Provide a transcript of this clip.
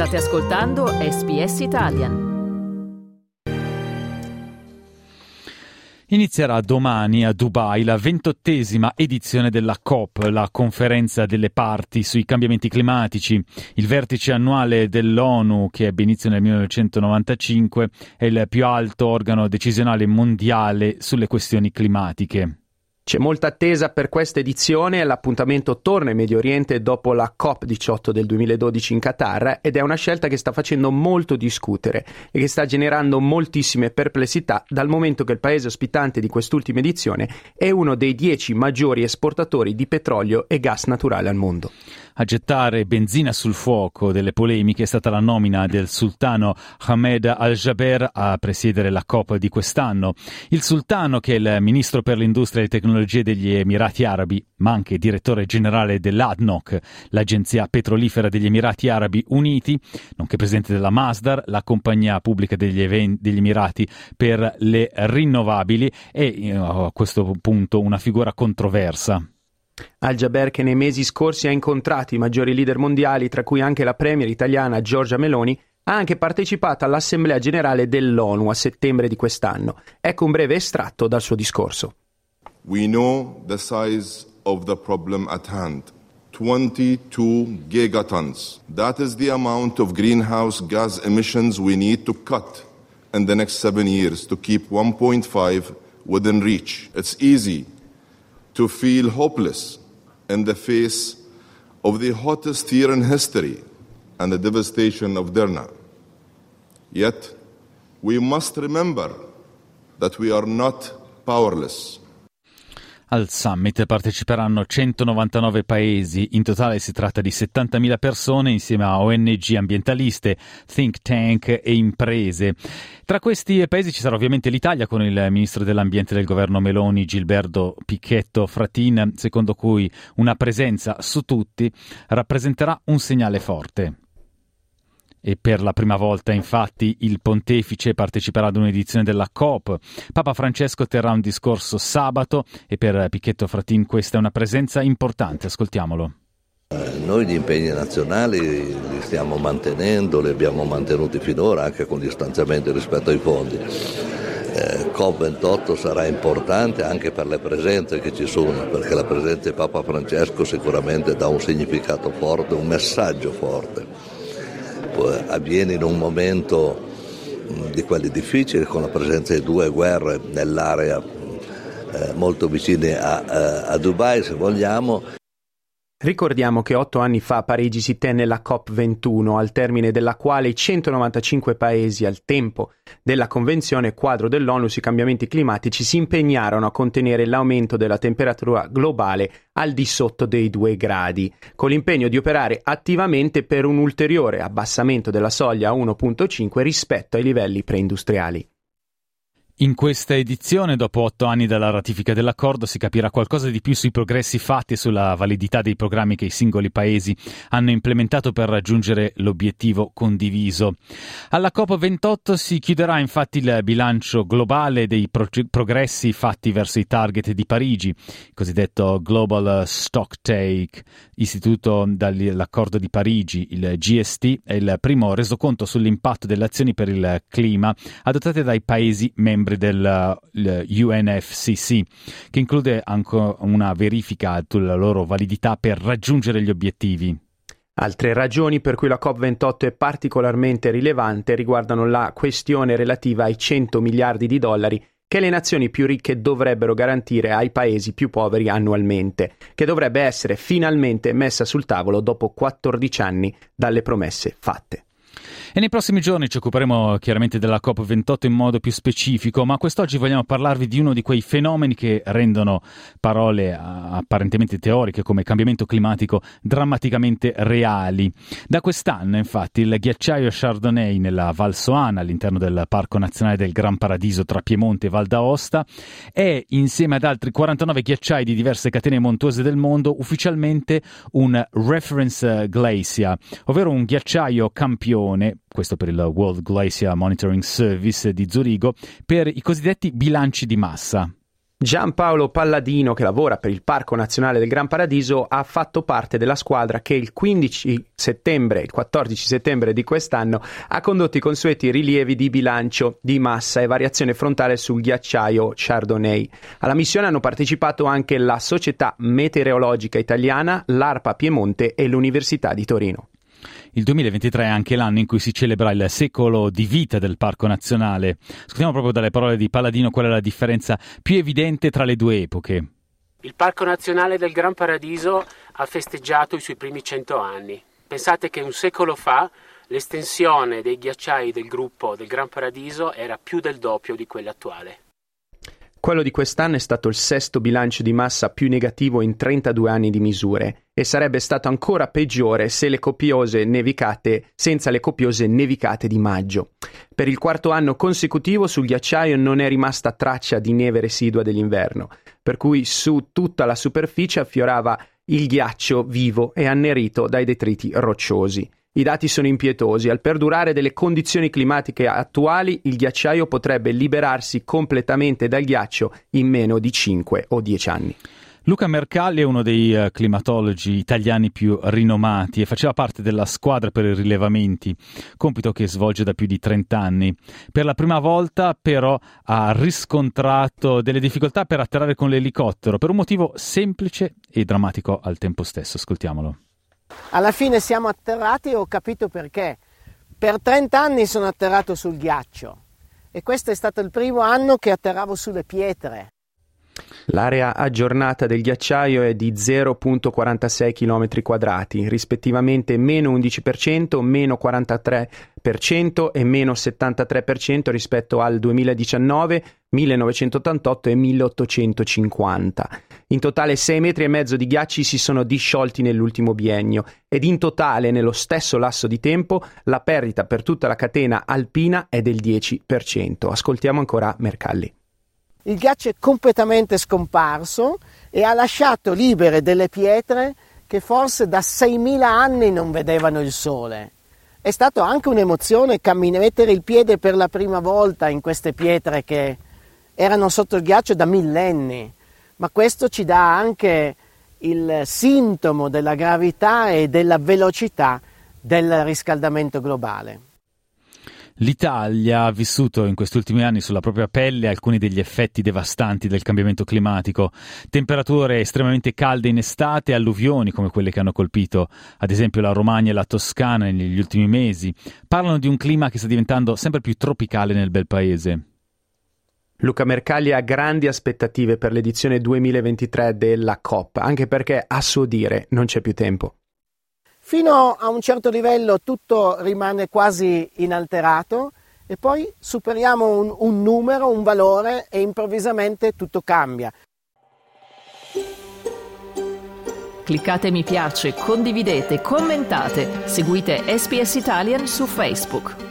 State ascoltando SBS Italian. Inizierà domani a Dubai la ventottesima edizione della COP, la conferenza delle parti sui cambiamenti climatici. Il vertice annuale dell'ONU, che ebbe inizio nel 1995, è il più alto organo decisionale mondiale sulle questioni climatiche. C'è molta attesa per questa edizione, l'appuntamento torna in Medio Oriente dopo la COP18 del 2012 in Qatar ed è una scelta che sta facendo molto discutere e che sta generando moltissime perplessità dal momento che il paese ospitante di quest'ultima edizione è uno dei dieci maggiori esportatori di petrolio e gas naturale al mondo. A gettare benzina sul fuoco delle polemiche è stata la nomina del sultano Hamed al-Jaber a presiedere la COP di quest'anno. Il sultano, che è il ministro per l'industria e le tecnologie degli Emirati Arabi, ma anche direttore generale dell'ADNOC, l'agenzia petrolifera degli Emirati Arabi Uniti, nonché presidente della Masdar, la compagnia pubblica degli, even- degli Emirati per le rinnovabili, è eh, a questo punto una figura controversa. Al-Jaber che nei mesi scorsi ha incontrato i maggiori leader mondiali, tra cui anche la premier italiana Giorgia Meloni, ha anche partecipato all'Assemblea generale dell'ONU a settembre di quest'anno. Ecco un breve estratto dal suo discorso. We know the size of the problem at hand. 22 gigatons. That is the amount of greenhouse gas emissions we need to cut in the next seven years to keep 1.5 within reach. It's easy to feel hopeless in the face of the hottest year in history and the devastation of Derna. Yet, we must remember that we are not powerless. Al summit parteciperanno 199 paesi, in totale si tratta di 70.000 persone insieme a ONG ambientaliste, think tank e imprese. Tra questi paesi ci sarà ovviamente l'Italia con il ministro dell'ambiente del governo Meloni, Gilberto Picchetto Fratin, secondo cui una presenza su tutti rappresenterà un segnale forte. E per la prima volta, infatti, il pontefice parteciperà ad un'edizione della COP. Papa Francesco terrà un discorso sabato e per Picchetto Fratin questa è una presenza importante. Ascoltiamolo. Noi gli impegni nazionali li stiamo mantenendo, li abbiamo mantenuti finora anche con gli stanziamenti rispetto ai fondi. Eh, COP28 sarà importante anche per le presenze che ci sono, perché la presenza di Papa Francesco sicuramente dà un significato forte, un messaggio forte avviene in un momento di quelli difficili con la presenza di due guerre nell'area eh, molto vicine a, a Dubai se vogliamo Ricordiamo che otto anni fa a Parigi si tenne la COP21, al termine della quale i 195 paesi al tempo della Convenzione quadro dell'ONU sui cambiamenti climatici si impegnarono a contenere l'aumento della temperatura globale al di sotto dei 2 gradi, con l'impegno di operare attivamente per un ulteriore abbassamento della soglia a 1.5 rispetto ai livelli preindustriali. In questa edizione, dopo otto anni dalla ratifica dell'accordo, si capirà qualcosa di più sui progressi fatti e sulla validità dei programmi che i singoli paesi hanno implementato per raggiungere l'obiettivo condiviso. Alla COP28 si chiuderà infatti il bilancio globale dei pro- progressi fatti verso i target di Parigi, il cosiddetto Global Stocktake, istituto dall'accordo di Parigi, il GST, è il primo resoconto sull'impatto delle azioni per il clima adottate dai paesi membri membri del UNFCC, che include anche una verifica sulla loro validità per raggiungere gli obiettivi. Altre ragioni per cui la COP28 è particolarmente rilevante riguardano la questione relativa ai 100 miliardi di dollari che le nazioni più ricche dovrebbero garantire ai paesi più poveri annualmente, che dovrebbe essere finalmente messa sul tavolo dopo 14 anni dalle promesse fatte. E nei prossimi giorni ci occuperemo chiaramente della COP28 in modo più specifico, ma quest'oggi vogliamo parlarvi di uno di quei fenomeni che rendono parole apparentemente teoriche come cambiamento climatico drammaticamente reali. Da quest'anno, infatti, il ghiacciaio Chardonnay nella Val Soana, all'interno del Parco Nazionale del Gran Paradiso tra Piemonte e Val d'Aosta, è, insieme ad altri 49 ghiacciai di diverse catene montuose del mondo, ufficialmente un reference glacier, ovvero un ghiacciaio campione questo per il World Glacier Monitoring Service di Zurigo, per i cosiddetti bilanci di massa. Giampaolo Palladino, che lavora per il Parco Nazionale del Gran Paradiso, ha fatto parte della squadra che il 15 settembre, il 14 settembre di quest'anno, ha condotto i consueti rilievi di bilancio di massa e variazione frontale sul ghiacciaio Chardonnay. Alla missione hanno partecipato anche la Società Meteorologica Italiana, l'ARPA Piemonte e l'Università di Torino. Il 2023 è anche l'anno in cui si celebra il secolo di vita del Parco Nazionale. Ascoltiamo proprio dalle parole di Paladino qual è la differenza più evidente tra le due epoche. Il Parco Nazionale del Gran Paradiso ha festeggiato i suoi primi cento anni. Pensate che un secolo fa l'estensione dei ghiacciai del gruppo del Gran Paradiso era più del doppio di quella attuale. Quello di quest'anno è stato il sesto bilancio di massa più negativo in 32 anni di misure e sarebbe stato ancora peggiore se le copiose nevicate senza le copiose nevicate di maggio. Per il quarto anno consecutivo sul ghiacciaio non è rimasta traccia di neve residua dell'inverno, per cui su tutta la superficie affiorava il ghiaccio vivo e annerito dai detriti rocciosi. I dati sono impietosi. Al perdurare delle condizioni climatiche attuali, il ghiacciaio potrebbe liberarsi completamente dal ghiaccio in meno di 5 o 10 anni. Luca Mercalli è uno dei uh, climatologi italiani più rinomati e faceva parte della squadra per i rilevamenti, compito che svolge da più di 30 anni. Per la prima volta però ha riscontrato delle difficoltà per atterrare con l'elicottero per un motivo semplice e drammatico al tempo stesso. Ascoltiamolo. Alla fine siamo atterrati e ho capito perché. Per 30 anni sono atterrato sul ghiaccio e questo è stato il primo anno che atterravo sulle pietre. L'area aggiornata del ghiacciaio è di 0,46 km quadrati, rispettivamente meno 11%, meno 43% e meno 73% rispetto al 2019, 1988 e 1850. In totale 6 metri e mezzo di ghiacci si sono disciolti nell'ultimo biennio ed in totale nello stesso lasso di tempo la perdita per tutta la catena alpina è del 10%. Ascoltiamo ancora Mercalli. Il ghiaccio è completamente scomparso e ha lasciato libere delle pietre che forse da 6.000 anni non vedevano il sole. È stata anche un'emozione cammin- mettere il piede per la prima volta in queste pietre che erano sotto il ghiaccio da millenni, ma questo ci dà anche il sintomo della gravità e della velocità del riscaldamento globale. L'Italia ha vissuto in questi ultimi anni sulla propria pelle alcuni degli effetti devastanti del cambiamento climatico, temperature estremamente calde in estate e alluvioni come quelle che hanno colpito ad esempio la Romagna e la Toscana negli ultimi mesi. Parlano di un clima che sta diventando sempre più tropicale nel bel paese. Luca Mercalli ha grandi aspettative per l'edizione 2023 della COP, anche perché a suo dire non c'è più tempo. Fino a un certo livello tutto rimane quasi inalterato e poi superiamo un, un numero, un valore e improvvisamente tutto cambia. Cliccate mi piace, condividete, commentate, seguite SPS Italian su Facebook.